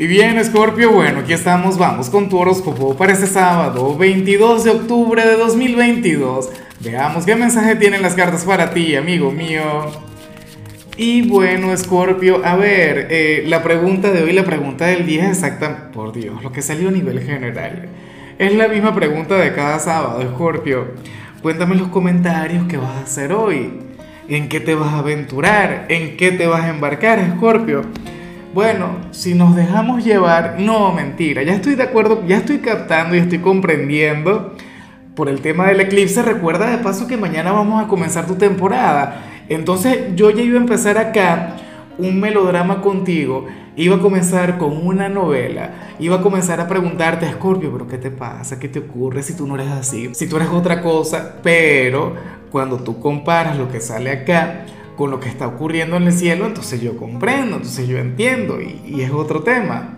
Y bien, Scorpio, bueno, aquí estamos, vamos con tu horóscopo para este sábado, 22 de octubre de 2022. Veamos qué mensaje tienen las cartas para ti, amigo mío. Y bueno, Scorpio, a ver, eh, la pregunta de hoy, la pregunta del día es exacta, por Dios, lo que salió a nivel general. Es la misma pregunta de cada sábado, Scorpio. Cuéntame en los comentarios qué vas a hacer hoy, en qué te vas a aventurar, en qué te vas a embarcar, Scorpio. Bueno, si nos dejamos llevar, no, mentira, ya estoy de acuerdo, ya estoy captando y estoy comprendiendo por el tema del eclipse. Recuerda de paso que mañana vamos a comenzar tu temporada. Entonces yo ya iba a empezar acá un melodrama contigo, iba a comenzar con una novela, iba a comenzar a preguntarte, Scorpio, pero ¿qué te pasa? ¿Qué te ocurre si tú no eres así? Si tú eres otra cosa, pero cuando tú comparas lo que sale acá, con lo que está ocurriendo en el cielo, entonces yo comprendo, entonces yo entiendo y, es otro tema.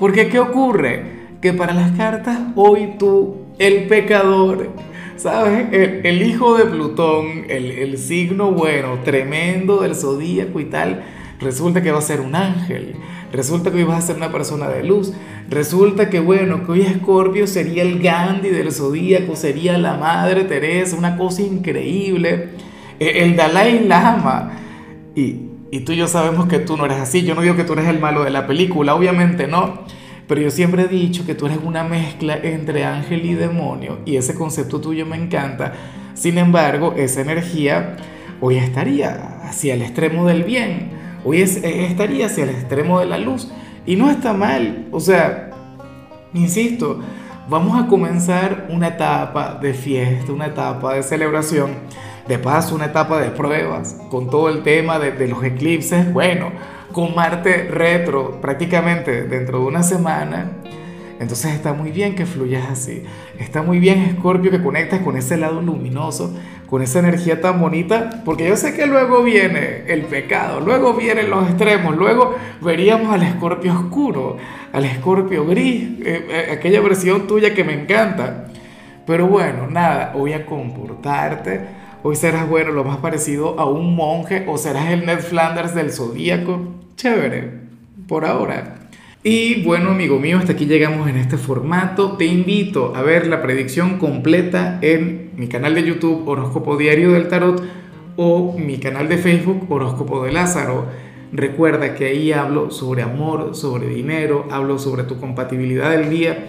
Porque ¿qué ocurre? Que para las cartas hoy tú, el pecador, ¿sabes? El, hijo de Plutón, el, signo bueno, tremendo del zodíaco y tal, resulta que va a ser un ángel, resulta que hoy vas a ser una persona de luz, resulta que bueno, que hoy Escorpio sería el Gandhi del zodíaco, sería la Madre Teresa, una cosa increíble el Dalai Lama. Y, tú y yo sabemos que tú no eres así. Yo no digo que tú eres el malo de la película, obviamente no. Pero yo siempre he dicho que tú eres una mezcla entre ángel y demonio. Y ese concepto tuyo me encanta. Sin embargo, esa energía hoy estaría hacia el extremo del bien. Hoy estaría hacia el extremo de la luz. Y no está mal. O sea, insisto, vamos a comenzar una etapa de fiesta, una etapa de celebración de paso, una etapa de pruebas con todo el tema de, los eclipses. Bueno, con Marte retro prácticamente dentro de una semana. Entonces está muy bien que fluyas así. Está muy bien, Escorpio, que conectes con ese lado luminoso, con esa energía tan bonita, porque yo sé que luego viene el pecado, luego vienen los extremos, luego veríamos al Escorpio oscuro, al Escorpio gris, eh, eh, aquella versión tuya que me encanta. Pero bueno, nada, voy a comportarte Hoy serás, bueno, lo más parecido a un monje o serás el Ned Flanders del Zodíaco. Chévere, por ahora. Y bueno, amigo mío, hasta aquí llegamos en este formato. Te invito a ver la predicción completa en mi canal de YouTube Horóscopo Diario del Tarot o mi canal de Facebook Horóscopo de Lázaro. Recuerda que ahí hablo sobre amor, sobre dinero, hablo sobre tu compatibilidad del día